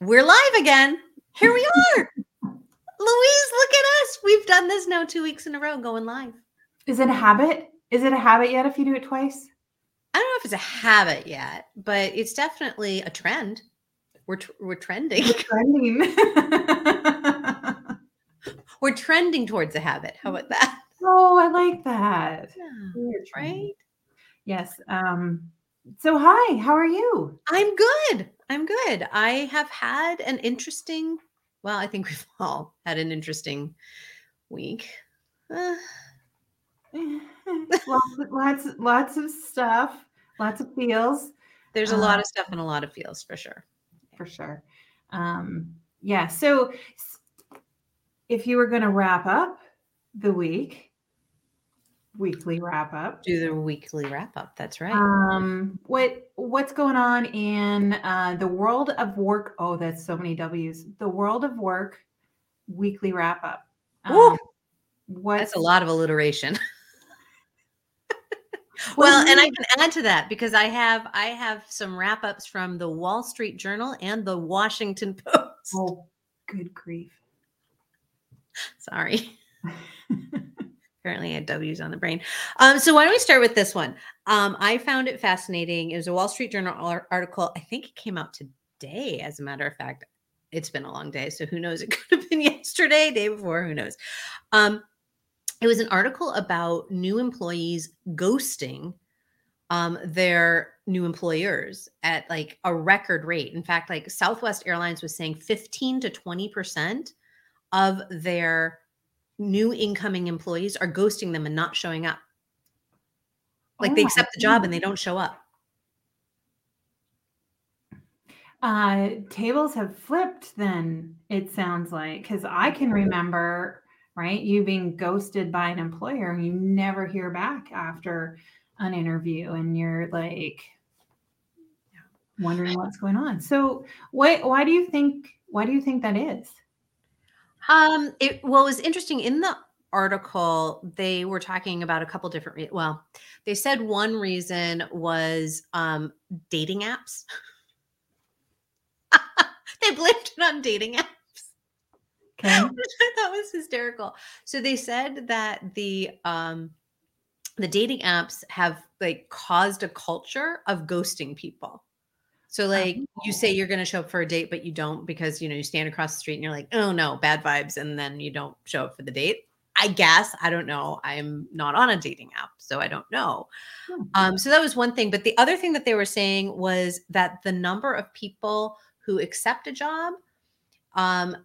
We're live again. Here we are. Louise, look at us. We've done this now two weeks in a row going live. Is it a habit? Is it a habit yet if you do it twice? I don't know if it's a habit yet, but it's definitely a trend. We're, tr- we're trending. We're trending. we're trending towards a habit. How about that? oh, I like that. Yeah, right? Yes. Um, so hi, how are you? I'm good. I'm good. I have had an interesting, well, I think we've all had an interesting week. Uh, lots, lots, lots of stuff, lots of feels there's a lot Uh, of stuff and a lot of feels for sure. for sure. Um, yeah. So if you were going to wrap up the week, weekly wrap up, Do the weekly wrap up. That's right. um, what what's going on in uh, the world of work? Oh, that's so many W's. The world of work weekly wrap up. Woo! what's That's a lot of alliteration. well, and I can add to that because I have I have some wrap ups from the Wall Street Journal and the Washington Post. Oh, good grief. Sorry. Apparently, had W's on the brain. Um, so why don't we start with this one? Um, I found it fascinating. It was a Wall Street Journal article. I think it came out today, as a matter of fact. It's been a long day, so who knows? It could have been yesterday, day before, who knows? Um, it was an article about new employees ghosting um, their new employers at like a record rate. In fact, like Southwest Airlines was saying 15 to 20% of their new incoming employees are ghosting them and not showing up. Like Oh they accept the job and they don't show up. Uh, tables have flipped then, it sounds like, because I can remember, right, you being ghosted by an employer and you never hear back after an interview and you're like wondering what's going on. So why why do you think why do you think that is? Um, it well, it was interesting in the article. They were talking about a couple different. Re- well, they said one reason was um, dating apps. they blamed it on dating apps. Okay. thought was hysterical. So they said that the um the dating apps have like caused a culture of ghosting people. So like you say you're going to show up for a date but you don't because you know you stand across the street and you're like, "Oh no, bad vibes," and then you don't show up for the date. I guess I don't know. I'm not on a dating app, so I don't know. Hmm. Um, so that was one thing. But the other thing that they were saying was that the number of people who accept a job um,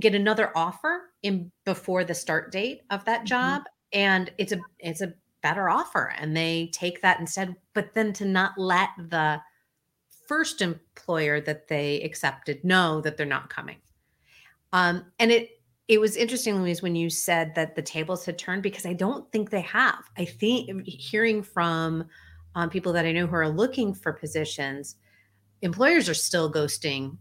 get another offer in before the start date of that Mhm. job, and it's a it's a better offer, and they take that instead. But then to not let the first employer that they accepted know that they're not coming. Um, and it it was interesting, Louise, when you said that the tables had turned because I don't think they have. I think hearing from um, people that I know who are looking for positions, employers are still ghosting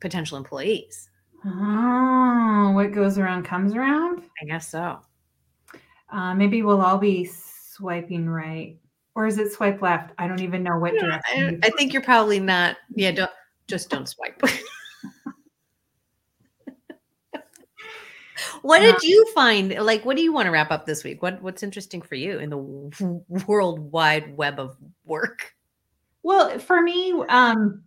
potential employees. Oh, what goes around comes around. I guess so. Uh, maybe we'll all be swiping right, or is it swipe left? I don't even know what Yeah, direction. I, I think you're probably not. Yeah, don't just don't swipe. what did you find? Like, what do you want to wrap up this week? What What's interesting for you in the world wide web of work? Well, for me, um,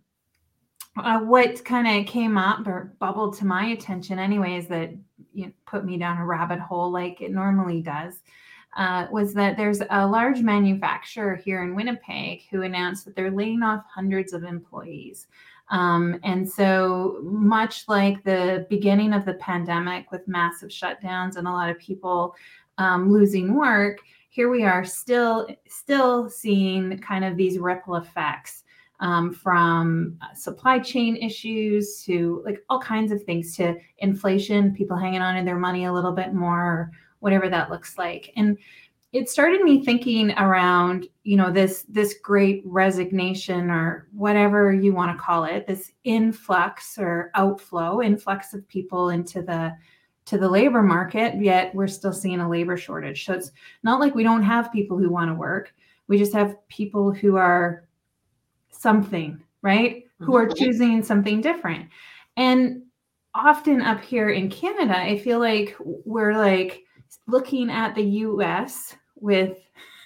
uh, what kind of came up or bubbled to my attention, anyway, is that you know, put me down a rabbit hole like it normally does. Uh, was that there's a large manufacturer here in Winnipeg who announced that they're laying off hundreds of employees. Um, and so, much like the beginning of the pandemic with massive shutdowns and a lot of people um, losing work, here we are still still seeing kind of these ripple effects um, from uh, supply chain issues to like all kinds of things to inflation, people hanging on to their money a little bit more, or whatever that looks like. And it started me thinking around, you know, this this great resignation or whatever you want to call it, this influx or outflow, influx of people into the to the labor market, yet we're still seeing a labor shortage. So it's not like we don't have people who want to work. We just have people who are something, right? who are mm-hmm. choosing something different. And often up here in Canada, I feel like we're like looking at the US with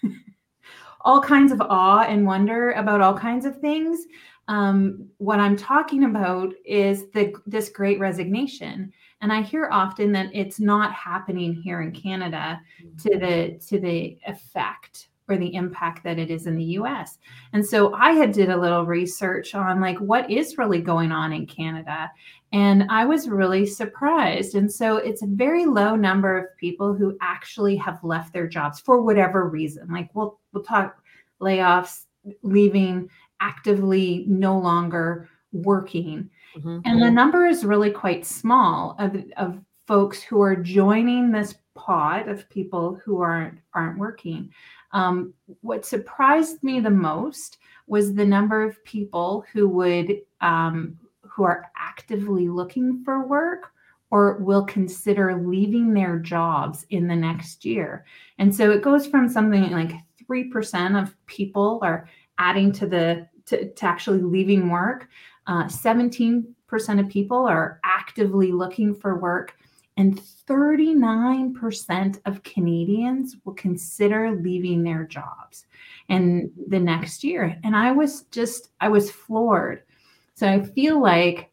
all kinds of awe and wonder about all kinds of things. Um, what I'm talking about is the this great resignation. And I hear often that it's not happening here in Canada to the to the effect or the impact that it is in the US. And so I had did a little research on like what is really going on in Canada and I was really surprised. And so it's a very low number of people who actually have left their jobs for whatever reason. Like we'll we'll talk layoffs, leaving, actively no longer working. Mm-hmm. And the number is really quite small of, of folks who are joining this pod of people who aren't aren't working. Um, what surprised me the most was the number of people who would um, who are actively looking for work or will consider leaving their jobs in the next year. And so it goes from something like 3% of people are adding to the to, to actually leaving work. Uh, 17% of people are actively looking for work and 39% of Canadians will consider leaving their jobs in the next year. And I was just, I was floored. So I feel like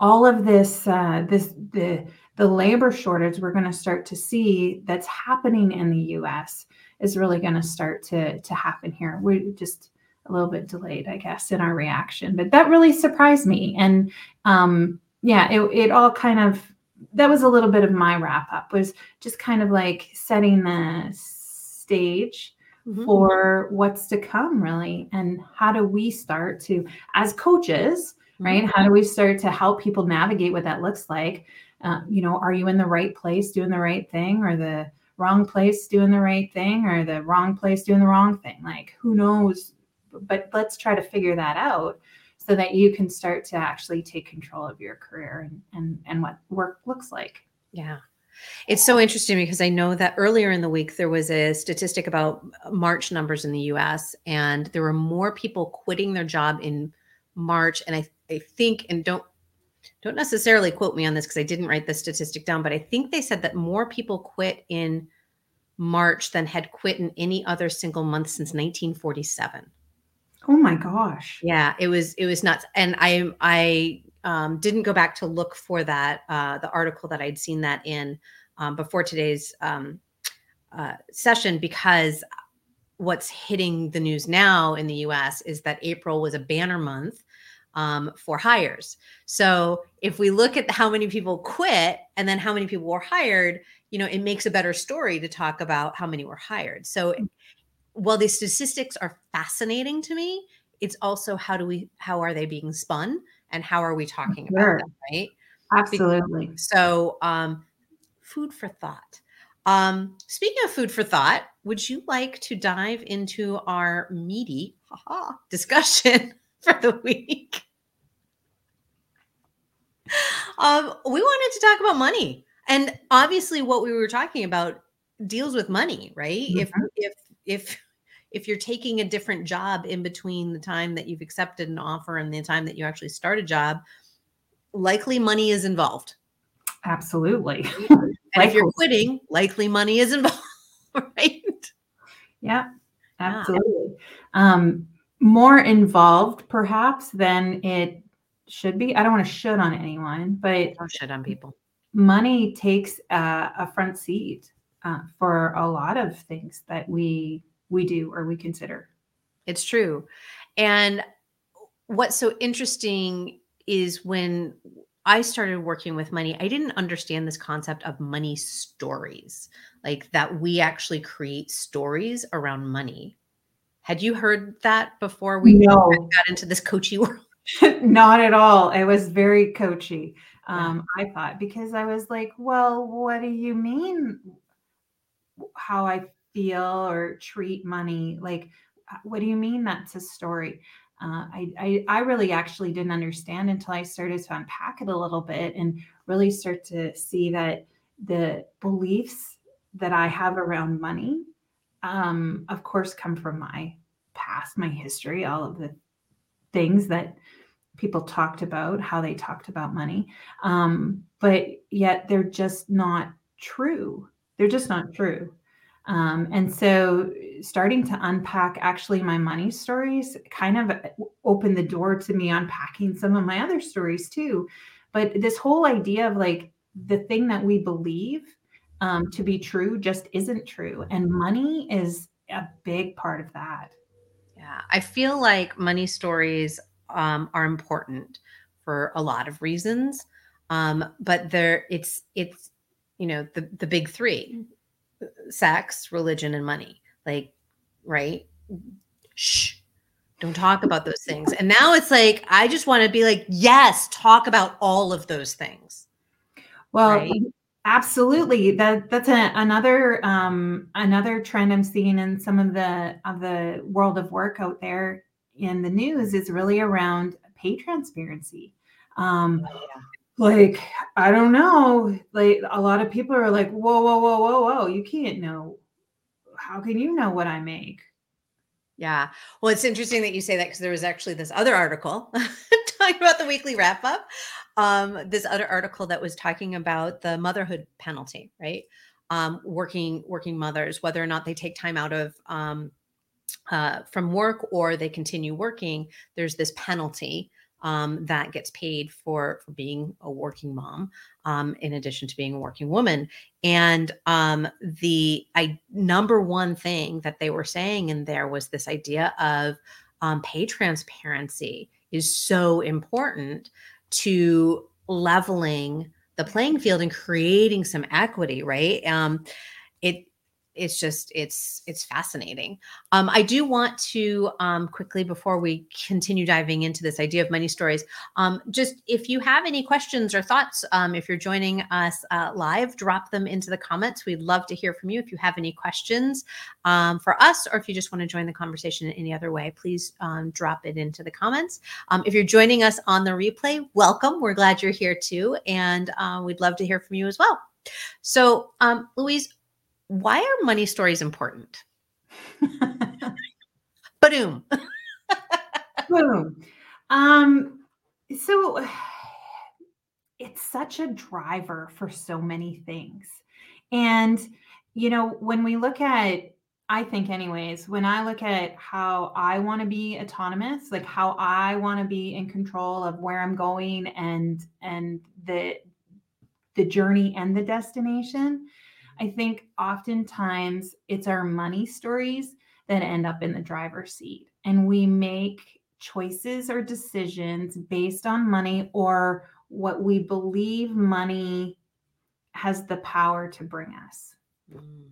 all of this, uh, this, the, the labor shortage we're going to start to see that's happening in the US is really going to start to, to happen here. We're just, a little bit delayed, I guess, in our reaction, but that really surprised me. And um, yeah, it, it all kind of that was a little bit of my wrap up was just kind of like setting the stage mm-hmm. for what's to come really. And how do we start to as coaches right mm-hmm. how do we start to help people navigate what that looks like? Uh, you know are you in the right place doing the right thing? Or the wrong place doing the right thing? Or the wrong place doing the wrong thing? Like who knows? But let's try to figure that out so that you can start to actually take control of your career and, and, and what work looks like. Yeah. It's so interesting because I know that earlier in the week there was a statistic about March numbers in the US and there were more people quitting their job in March and I, I think and don't don't necessarily quote me on this because I didn't write the statistic down but I think they said that more people quit in March than had quit in any other single month since 1947. Oh my gosh. Yeah, it was it was nuts. And I I um, didn't go back to look for that uh, the article that I'd seen that in um, before today's um, uh, session because what's hitting the news now in the U.S. is that April was a banner month um, for hires. So if we look at how many people quit and then how many people were hired, you know, it makes a better story to talk about how many were hired. So while the statistics are fascinating to me, it's also how do we how are they being spun and how are we talking sure. about them, right? Absolutely. Because, so um food for thought. Um, speaking of food for thought, would you like to dive into our meaty haha, discussion for the week? Um, we wanted to talk about money. And obviously what we were talking about deals with money, right? Mm-hmm. If if if if you're taking a different job in between the time that you've accepted an offer and the time that you actually start a job, likely money is involved. Absolutely. and if you're quitting, likely money is involved, right? Yeah, absolutely. Yeah. Um, more involved, perhaps, than it should be. I don't want to should on anyone, but don't should on people. Money takes a front seat uh, for a lot of things that we we do or we consider. It's true. And what's so interesting is when I started working with money, I didn't understand this concept of money stories, like that we actually create stories around money. Had you heard that before we no. got into this coachy world? Not at all. It was very coachy. Um, yeah. I thought because I was like, well, what do you mean? How I feel or treat money like uh, what do you mean that's a story uh, I, I, I really actually didn't understand until I started to unpack it a little bit and really start to see that the beliefs that I have around money, um, of course, come from my past, my history, all of the things that people talked about, how they talked about money. Um, but yet they're just not true. They're just not true. Um, and so starting to unpack actually my money stories kind of opened the door to me unpacking some of my other stories too. But this whole idea of like the thing that we believe um, to be true just isn't true. And money is a big part of that. Yeah. I feel like money stories um, are important for a lot of reasons. Um, but there it's it's you know the the big three sex religion and money. Like right? Shh. Don't talk about those things. And now it's like i just want to be like yes talk about all of those things. Well right? absolutely. That that's a, another um another trend i'm seeing in some of the of the world of work out there in the news is really around pay transparency. Um oh, yeah like i don't know like a lot of people are like whoa whoa whoa whoa whoa you can't know. How can you know what i make? Yeah. Well it's interesting that you say that because there was actually this other article talking about the weekly wrap up um, this other article that was talking about the motherhood penalty right? Um, working working mothers whether or not they take time out of um, uh, from work or they continue working there's this penalty um, that gets paid for for being a working mom, um, in addition to being a working woman. And um, the I number one thing that they were saying in there was this idea of um, pay transparency is so important to leveling the playing field and creating some equity, right? Um, it it's just it's it's fascinating. Um, i do want to um, quickly before we continue diving into this idea of money stories um, just if you have any questions or thoughts um, if you're joining us uh, live drop them into the comments. We'd love to hear from you. If you have any questions um, for us or if you just want to join the conversation in any other way please um, drop it into the comments. If you're joining us on the replay welcome. We're glad you're here too and uh, we'd love to hear from you as well. So louise why are money stories important? Boom. Boom. Um, so it's such a driver for so many things. And, you know, when we look at, I think, anyways, when I look at how I want to be autonomous, like how I want to be in control of where I'm going and and the the journey and the destination, I think oftentimes it's our money stories that end up in the driver's seat. And we make choices or decisions based on money or what we believe money has the power to bring us. Mm.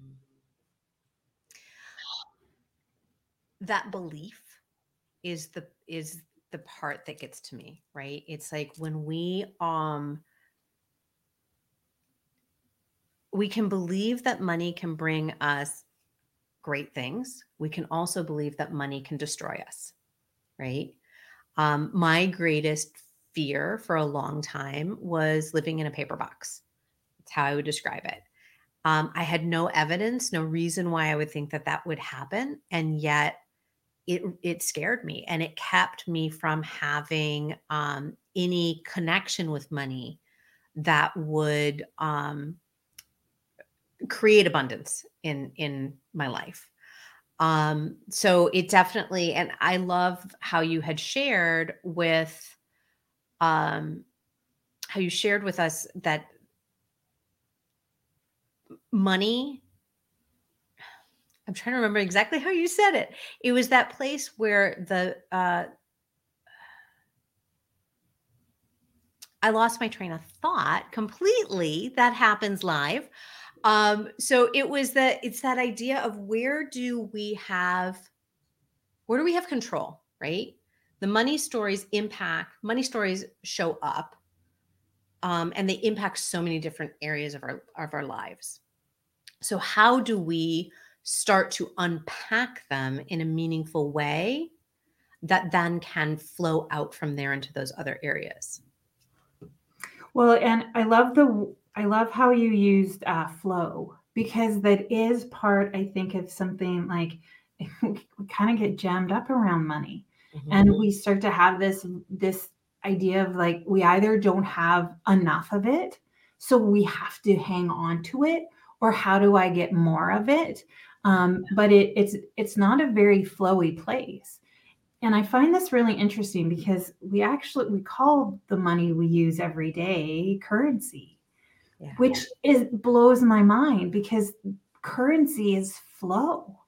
That belief is the is the part that gets to me, right? It's like when we um we can believe that money can bring us great things. We can also believe that money can destroy us, right? Um, my greatest fear for a long time was living in a paper box. That's how I would describe it. Um, I had no evidence, no reason why I would think that that would happen, and yet it it scared me, and it kept me from having um, any connection with money that would um, create abundance in in my life um so it definitely and i love how you had shared with um how you shared with us that money i'm trying to remember exactly how you said it it was that place where the uh I lost my train of thought completely. That happens live. Um, so it was that it's that idea of where do we have where do we have control, right? The money stories impact, money stories show up um, and they impact so many different areas of our of our lives. So how do we start to unpack them in a meaningful way that then can flow out from there into those other areas? Well, and I love the I love how you used uh, flow because that is part, I think, of something like we kind of get jammed up around money, mm-hmm. and we start to have this this idea of like we either don't have enough of it, so we have to hang on to it, or how do I get more of it? Um, but it, it's it's not a very flowy place. And I find this really interesting because we actually we call the money we use every day currency, yeah. which is blows my mind because currency is flow.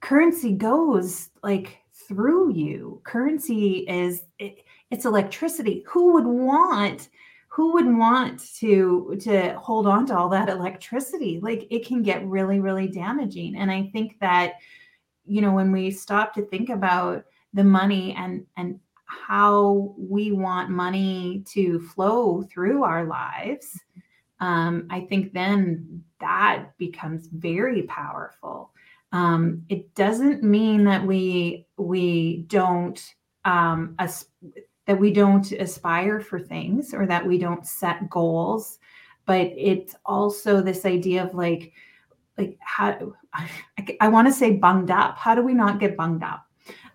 Currency goes like through you. Currency is it, it's electricity. Who would want who would want to to hold on to all that electricity? Like it can get really really damaging. And I think that you know when we stop to think about the money and and how we want money to flow through our lives um, i think then that becomes very powerful um, it doesn't mean that we we don't um, as, that we don't aspire for things or that we don't set goals but it's also this idea of like like how I, I want to say bunged up how do we not get bunged up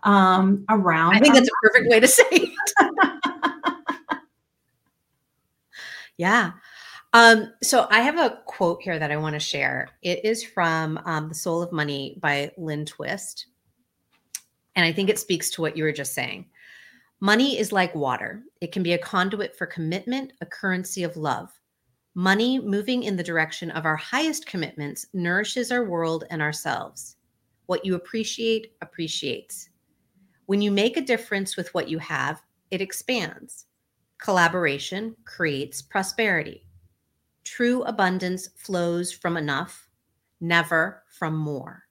um, around. I think that's a perfect way to say it. yeah. Um, so I have a quote here that I want to share. It is from um, The Soul of Money by Lynne Twist. And I think it speaks to what you were just saying. Money is like water. It can be a conduit for commitment, a currency of love. Money moving in the direction of our highest commitments nourishes our world and ourselves. What you appreciate appreciates. When you make a difference with what you have, it expands. Collaboration creates prosperity. True abundance flows from enough, never from more.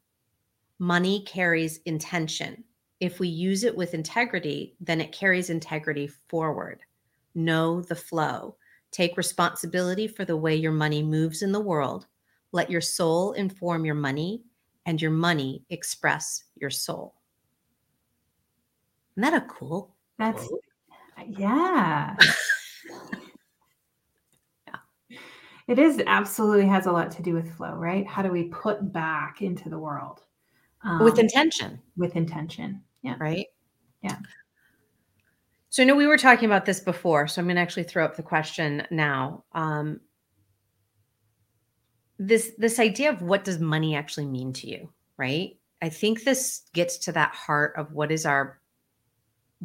Money carries intention. If we use it with integrity, then it carries integrity forward. Know the flow. Take responsibility for the way your money moves in the world. Let your soul inform your money, and your money express your soul. Isn't that a cool? That's quote? yeah. yeah. It is absolutely has a lot to do with flow, right? How do we put back into the world? Um, with intention. With intention. Yeah. Right? Yeah. So I know we were talking about this before, so I'm going to actually throw up the question now. Um, this this idea of what does money actually mean to you, right? I think this gets to that heart of what is our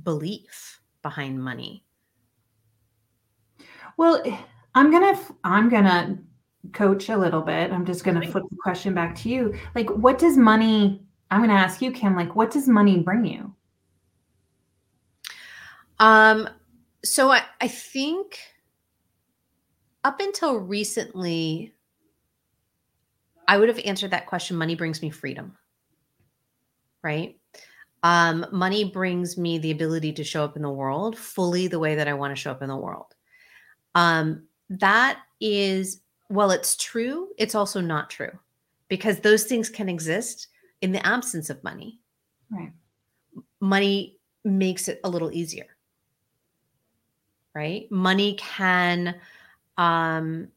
belief behind money? Well, I'm going to I'm to coach a little bit. I'm just going to flip the question back to you. Like what does money I'm going to ask you Kim like what does money bring you? Um so I I think up until recently I would have answered that question money brings me freedom. Right? Um, money brings me the ability to show up in the world fully the way that I want to show up in the world. Um, that is, well, it's true, it's also not true because those things can exist in the absence of money. Right. Money makes it a little easier. Right? Money can um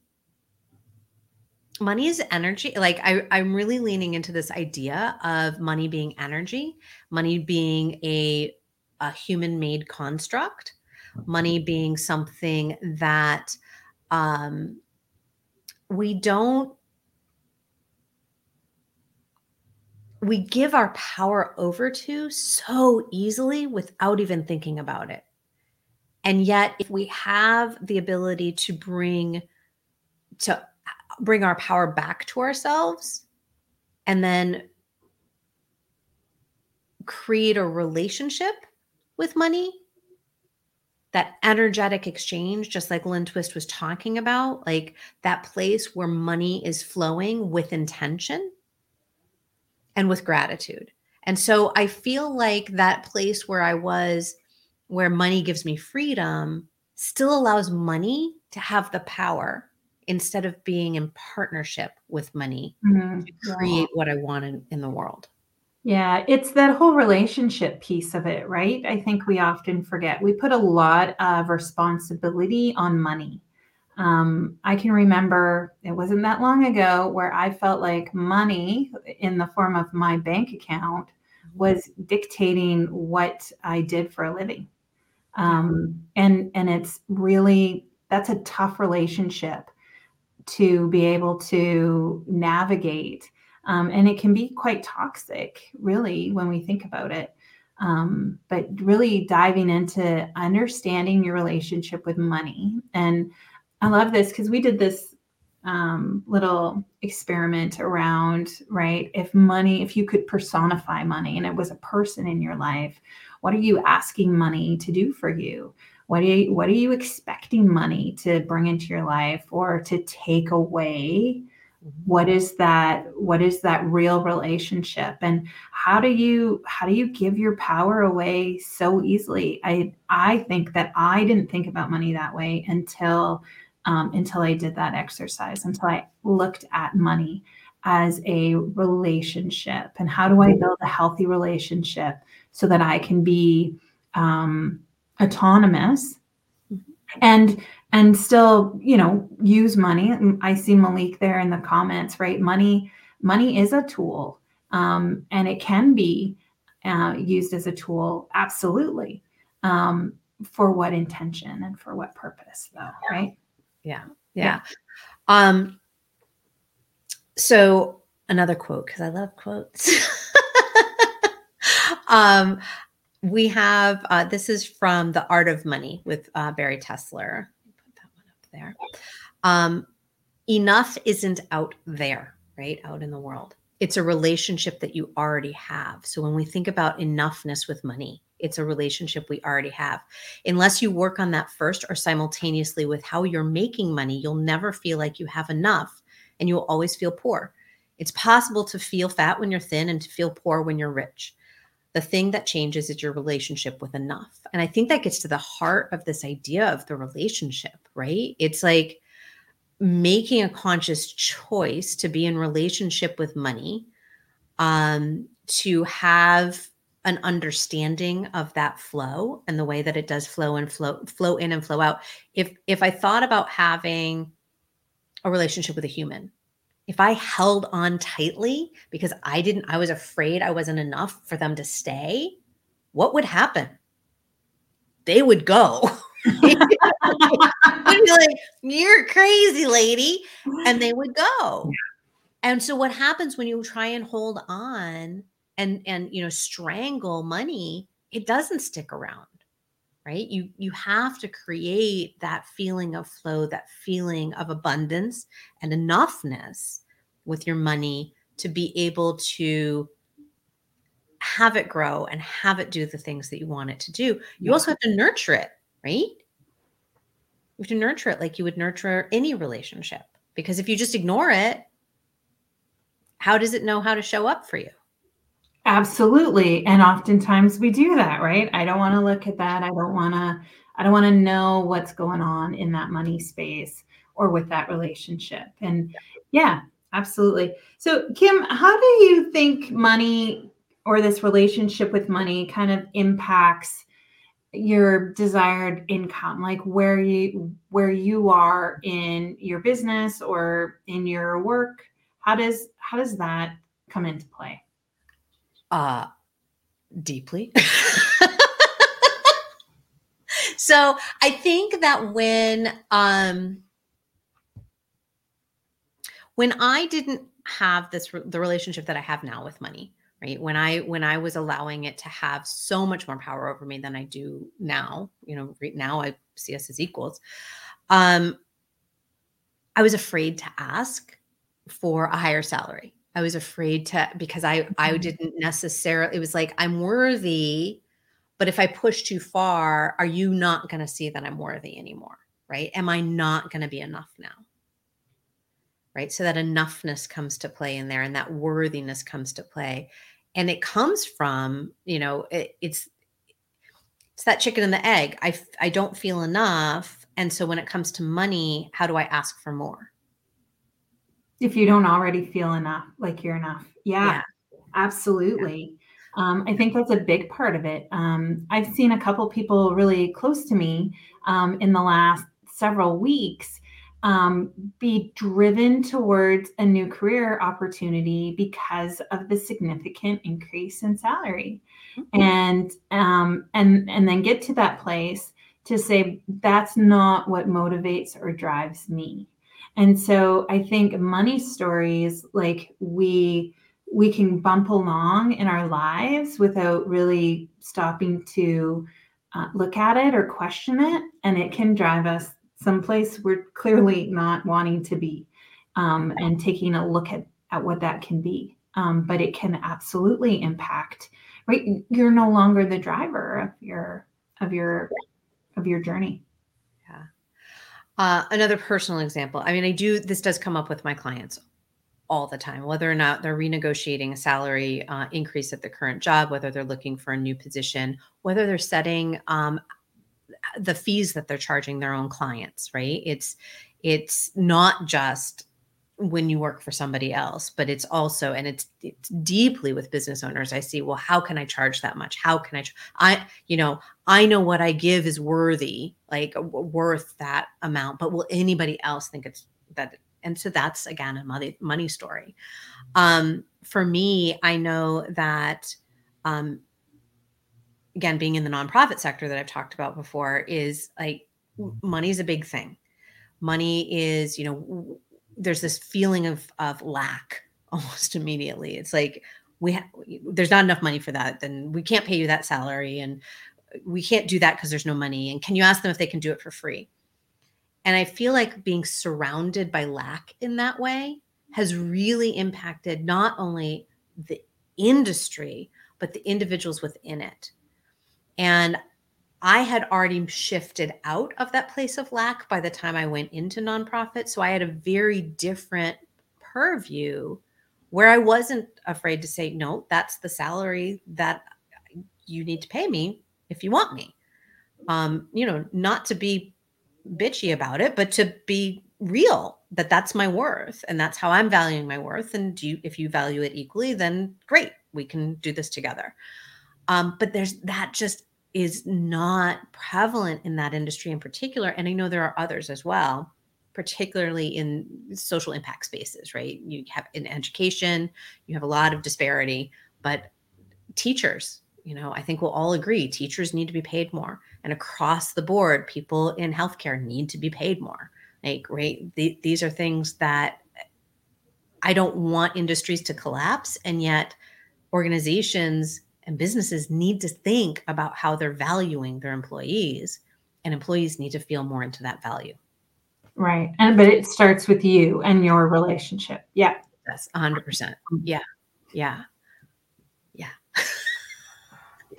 money is energy like I, i'm really leaning into this idea of money being energy money being a, a human made construct money being something that um, we don't we give our power over to so easily without even thinking about it. And yet if we have the ability to bring to bring our power back to ourselves and then create a relationship with money that energetic exchange just like lynne twist was talking about like that place where money is flowing with intention and with gratitude and so i feel like that place where i was where money gives me freedom still allows money to have the power instead of being in partnership with money mm-hmm. to create what I want in, in the world. Yeah, it's that whole relationship piece of it, right? I think we often forget. We put a lot of responsibility on money. Um, I can remember it wasn't that long ago where I felt like money in the form of my bank account was dictating what I did for a living. Um, and and it's really that's a tough relationship to be able to navigate. Um, and it can be quite toxic, really, when we think about it. Um, but really diving into understanding your relationship with money. And I love this because we did this um, little experiment around, right? If money, if you could personify money and it was a person in your life, what are you asking money to do for you? What are you, what are you expecting money to bring into your life or to take away? What is that? What is that real relationship? And how do you how do you give your power away so easily? I I think that I didn't think about money that way until um, until I did that exercise, until I looked at money as a relationship and how do I build a healthy relationship so that I can be um, autonomous and and still you know use money. I see malik there in the comments right? Money money is a tool um, and it can be uh, used as a tool absolutely um, for what intention and for what purpose though right? Yeah. Yeah, yeah. um so another quote because i love quotes. Um we have uh, this is from the art of money with uh, Bari Tessler. Put that one up there. Um, enough isn't out there right? Out in the world. It's a relationship that you already have. So when we think about enoughness with money it's a relationship we already have. Unless you work on that first or simultaneously with how you're making money you'll never feel like you have enough and you'll always feel poor. It's possible to feel fat when you're thin and to feel poor when you're rich the thing that changes is your relationship with enough. And I think that gets to the heart of this idea of the relationship, right? It's like making a conscious choice to be in relationship with money, um, to have an understanding of that flow and the way that it does flow and flow flow in and flow out. If if I thought about having a relationship with a human, if I held on tightly because I didn't, I was afraid I wasn't enough for them to stay, what would happen? They would go. would be like, You're crazy, lady. And they would go. And so what happens when you try and hold on and and you know strangle money, it doesn't stick around right? You you have to create that feeling of flow that feeling of abundance and enoughness with your money to be able to have it grow and have it do the things that you want it to do. You also have to nurture it right? You have to nurture it like you would nurture any relationship because if you just ignore it how does it know how to show up for you Absolutely. And oftentimes we do that, right? I don't want to look at that. I don't want to I don't want to know what's going on in that money space or with that relationship. And yeah, absolutely. So Kim, how do you think money or this relationship with money kind of impacts your desired income like where you where you are in your business or in your work how does how does that come into play uh, deeply. so I think that when um, when I didn't have this the relationship that I have now with money, right? When I when I was allowing it to have so much more power over me than I do now, you know, right now I see us as equals. Um, I was afraid to ask for a higher salary. I was afraid to because I I mm-hmm. didn't necessarily it was like I'm worthy but if I push too far are you not going to see that I'm worthy anymore right? Am I not going to be enough now? Right? So that enoughness comes to play in there and that worthiness comes to play. And it comes from you know it, it's it's that chicken and the egg. I I don't feel enough. And so when it comes to money how do I ask for more if you don't already feel enough, like you're enough. Yeah, yeah. absolutely. Yeah. Um, I think that's a big part of it. Um, I've seen a couple people really close to me um, in the last several weeks um, be driven towards a new career opportunity because of the significant increase in salary mm-hmm. and um, and and then get to that place to say that's not what motivates or drives me and so i think money stories like we we can bump along in our lives without really stopping to uh, look at it or question it and it can drive us someplace we're clearly not wanting to be um, and taking a look at, at what that can be. Um, but it can absolutely impact, right? You're no longer the driver of your of your of your journey. Uh, another personal example. I mean, I do this does come up with my clients all the time, whether or not they're renegotiating a salary uh, increase at the current job, whether they're looking for a new position, whether they're setting um, the fees that they're charging their own clients, right? It's it's not just when you work for somebody else but it's also and it's it's deeply with business owners i see well how can i charge that much? How can i i you know i know what i give is worthy like worth that amount but will anybody else think it's that and so that's again a money money story. Um for me i know that um again being in the nonprofit sector that i've talked about before is like money is a big thing. Money is you know there's this feeling of of lack almost immediately. It's like we ha- there's not enough money for that then we can't pay you that salary and we can't do that because there's no money and can you ask them if they can do it for free? And i feel like being surrounded by lack in that way has really impacted not only the industry but the individuals within it. And I had already shifted out of that place of lack by the time I went into nonprofit. So I had a very different purview where I wasn't afraid to say, no, that's the salary that you need to pay me if you want me. Um, you know, not to be bitchy about it, but to be real that that's my worth and that's how I'm valuing my worth. And you, if you value it equally, then great, we can do this together. Um, but there's that just is not prevalent in that industry in particular. And I know there are others as well, particularly in social impact spaces, right? You have in education, you have a lot of disparity, but teachers, you know, I think we'll all agree teachers need to be paid more. And across the board, people in healthcare need to be paid more. Like, right? The, these are things that I don't want industries to collapse. And yet, organizations and businesses need to think about how they're valuing their employees and employees need to feel more into that value right and but it starts with you and your relationship yeah that's 100% mm-hmm. yeah yeah yeah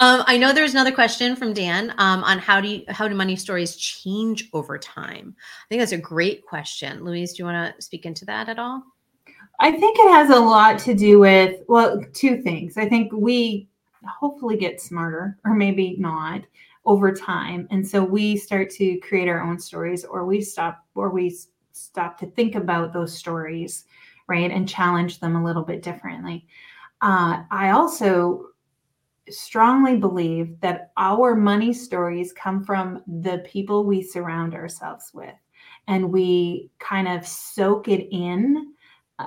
um, I know there's another question from Dan um, on how do you, how do money stories change over time? I think that's a great question. Louise, do you want to speak into that at all? I think it has a lot to do with, well, two things. I think we hopefully get smarter, or maybe not, over time. And so we start to create our own stories, or we stop, or we stop to think about those stories, right? And challenge them a little bit differently. Uh, I also strongly believe that our money stories come from the people we surround ourselves with. And we kind of soak it in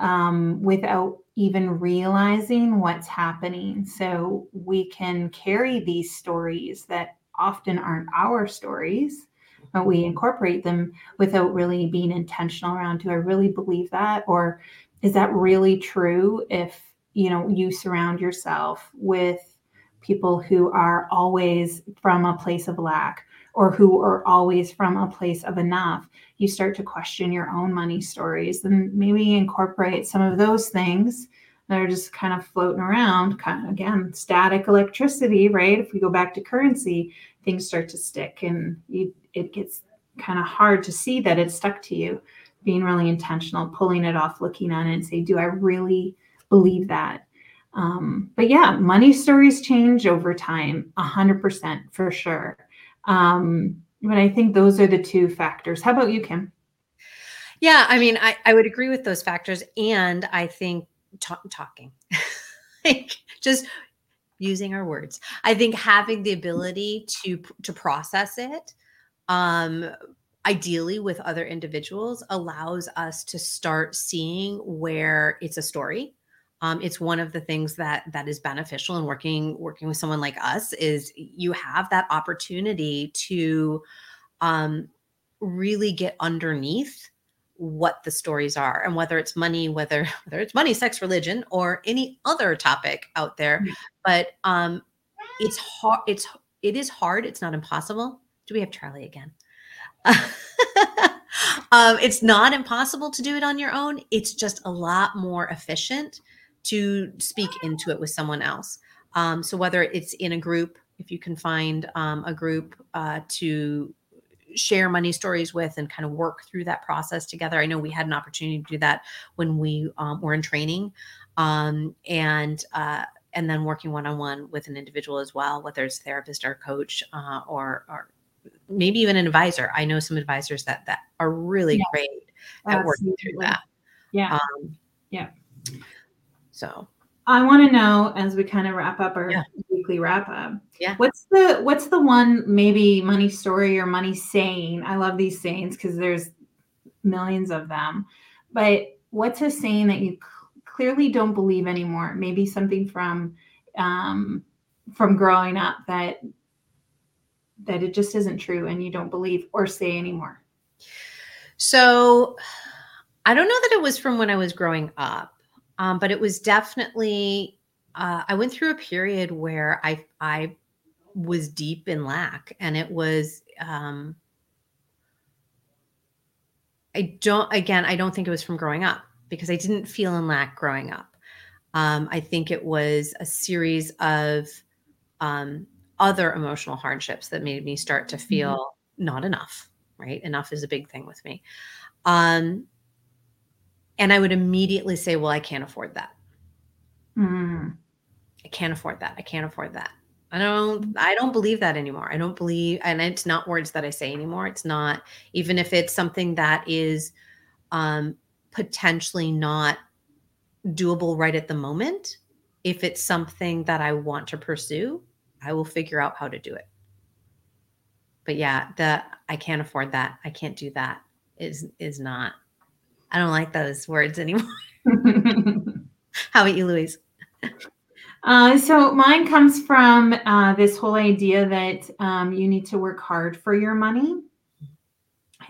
um, without even realizing what's happening. So we can carry these stories that often aren't our stories, but we incorporate them without really being intentional around do I really believe that? Or is that really true if you know you surround yourself with people who are always from a place of lack or who are always from a place of enough, you start to question your own money stories and maybe incorporate some of those things that are just kind of floating around. Kind of, again, static electricity, right? If we go back to currency, things start to stick and you, it gets kind of hard to see that it's stuck to you. Being really intentional, pulling it off, looking at it and say, do I really believe that? Um, but yeah, money stories change over time, 100% for sure. Um, but I think those are the two factors. How about you, Kim? Yeah, I mean, I, I would agree with those factors. And I think talking, like just using our words, I think having the ability to to process it um, ideally with other individuals allows us to start seeing where it's a story um, it's one of the things that that is beneficial in working working with someone like us is you have that opportunity to um, really get underneath what the stories are and whether it's money whether whether it's money sex religion or any other topic out there. Mm. but um it's hard it's it is hard it's not impossible. Do we have charlie again? Um it's not impossible to do it on your own. It's just a lot more efficient to speak into it with someone else um so whether it's in a group if you can find um, a group uh, to share money stories with and kind of work through that process together. I know we had an opportunity to do that when we um, were in training, um, and uh, and then working one on one with an individual as well, whether it's therapist or coach uh, or or maybe even an advisor. I know some advisors that that are really Yeah. great at working through that. Yeah. Um, Yeah. So I want to know as we kind of wrap up our Yeah. weekly wrap up. Yeah. What's the what's the one maybe money story or money saying? I love these sayings because there's millions of them. But what's a saying that you c- clearly don't believe anymore? Maybe something from um, from growing up that that it just isn't true and you don't believe or say anymore. So I don't know that it was from when I was growing up, um, but it was definitely. Uh, I went through a period where I I was deep in lack, and it was. Um, I don't. Again, I don't think it was from growing up because I didn't feel in lack growing up. Um, I think it was a series of um, other emotional hardships that made me start to feel not enough. Right, enough is a big thing with me. Um, and I would immediately say, well, I can't afford that. Mm. I can't afford that. I can't afford that. I don't I don't believe that anymore. I don't believe and it's not words that I say anymore. It's not even if it's something that is um potentially not doable right at the moment. If it's something that I want to pursue, I will figure out how to do it. But yeah, the I can't afford that. I can't do that is is not I don't like those words anymore. How about you, Louise? Uh, so mine comes from uh, this whole idea that um, you need to work hard for your money,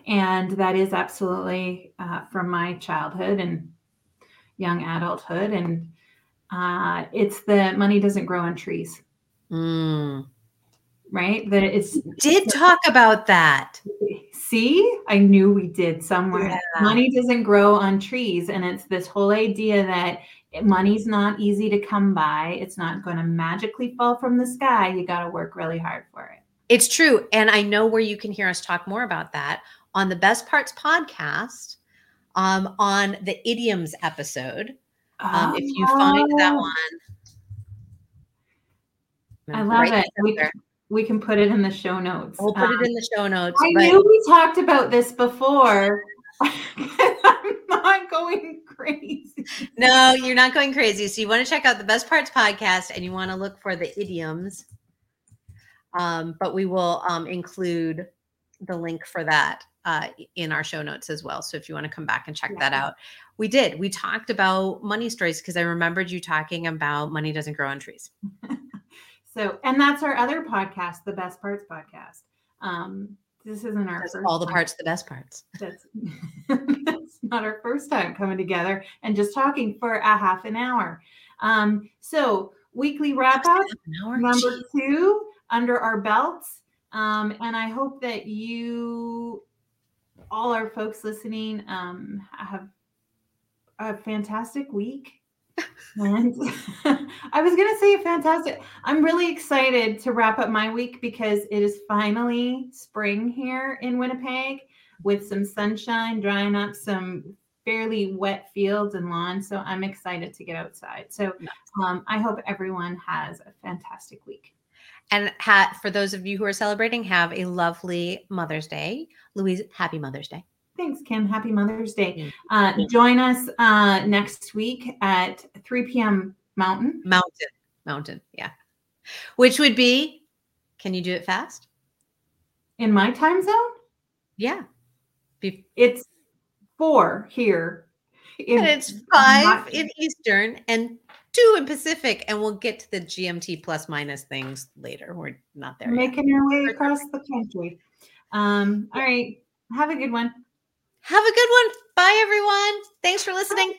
and that is absolutely uh, from my childhood and young adulthood, and uh, it's the money doesn't grow on trees, Mm. right? That it's Did talk about that. see, I knew we did somewhere. Yeah. Money doesn't grow on trees, and it's this whole idea that money's not easy to come by. It's not going to magically fall from the sky. You got to work really hard for it. It's true. And I know where you can hear us talk more about that on the Best Parts podcast um, on the idioms episode. Um, if you find that one, I love Right it. We. We can put it in the show notes. We'll put Um, it in the show notes. I but knew we talked about this before. I'm not going crazy. no, you're not going crazy. So you want to check out the Best Parts podcast and you want to look for the idioms. Um, but we will um, include the link for that uh, in our show notes as well. So if you want to come back and check that out, we did. We talked about money stories because I remembered you talking about money doesn't grow on trees. So, and that's our other podcast, the Best Parts podcast. Um, this isn't our first all the parts, the best parts. That's, that's not our first time coming together and just talking for a half an hour. Um, so, weekly wrap up. Number two under our belts. Um, and I hope that you, all our folks listening, um, have a fantastic week. And I was going to say fantastic. I'm really excited to wrap up my week because it is finally spring here in Winnipeg with some sunshine, drying up some fairly wet fields and lawns. So I'm excited to get outside. So um, I hope everyone has a fantastic week. And ha- for those of you who are celebrating, have a lovely Mother's Day. Louise, happy Mother's Day. Thanks, Kim. Happy Mother's Day. Uh, join us uh, next week at 3 p.m. Mountain. Mountain. Mountain. Yeah. Which would be, can you do it fast? In my time zone? Yeah. Be- It's four here. in- and it's five in Eastern and two in Pacific, and we'll get to the GMT plus minus things later. We're not there yet. making our way across the country. Um, all right. Have a good one. Have a good one. Bye, everyone. Thanks for listening.